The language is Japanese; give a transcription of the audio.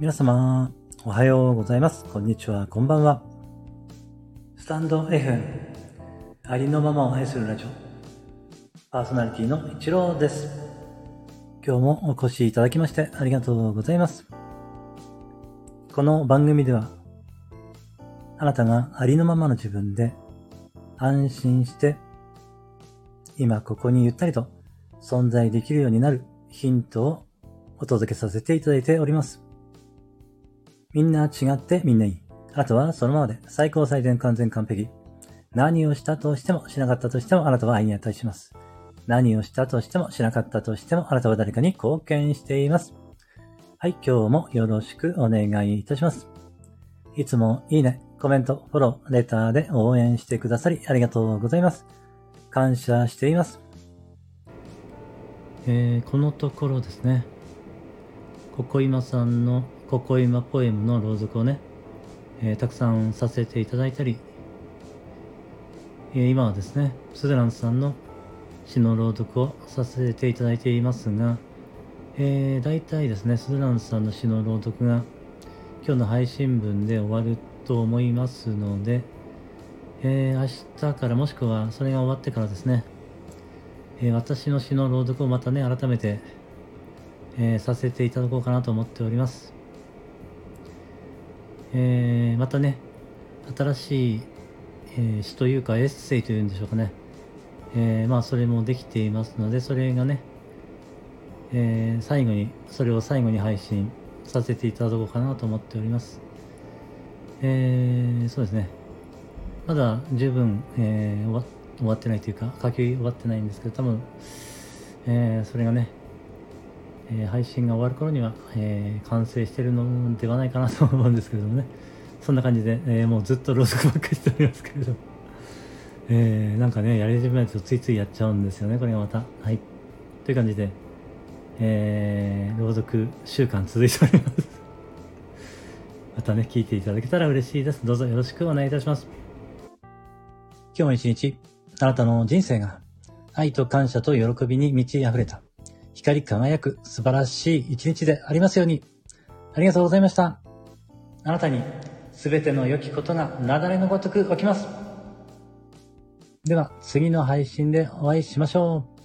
皆様、おはようございます。こんにちは、こんばんは。スタンド F、ありのままを愛するラジオ、パーソナリティの一郎です。今日もお越しいただきましてありがとうございます。この番組では、あなたがありのままの自分で安心して、今ここにゆったりと存在できるようになるヒントをお届けさせていただいております。みんな違ってみんないい。あとはそのままで最高最善完全完璧。何をしたとしてもしなかったとしてもあなたは愛に値します。何をしたとしてもしなかったとしてもあなたは誰かに貢献しています。はい、今日もよろしくお願いいたします。いつもいいね、コメント、フォロー、レターで応援してくださりありがとうございます。感謝しています。えーこのところですね、ここ今さんのここ今ポエムの朗読をね、えーたくさんさせていただいたり、えー今はですね、スデランさんの詩の朗読をさせていただいていますが、えー、大体ですね、スデランさんの詩の朗読が今日の配信分で終わると思いますので、えー明日からもしくはそれが終わってからですね、えー私の詩の朗読をまたね、改めて、えーさせていただこうかなと思っております。えーまたね、新しい、えー詩というかエッセイというんでしょうかね。えーまあそれもできていますので、それがね、えー最後に、それを最後に配信させていただこうかなと思っております。えーそうですね。まだ十分、えー終わってないというか、書き終わってないんですけど、多分、えーそれがね、えー配信が終わる頃には、えー完成してるのではないかなと思うんですけどもね。そんな感じで、えーもうずっと朗読ばっかりしておりますけれども。えなんかね、やり始めるとついついやっちゃうんですよね、これがまた。はい。という感じで、えー朗読週間続いております。またね、聞いていただけたら嬉しいです。どうぞよろしくお願いいたします。今日も一日、あなたの人生が愛と感謝と喜びに満ち溢れた、光り輝く素晴らしい一日でありますように。ありがとうございました。あなたに全ての良きことが雪崩のごとく起きます。では、次の配信でお会いしましょう。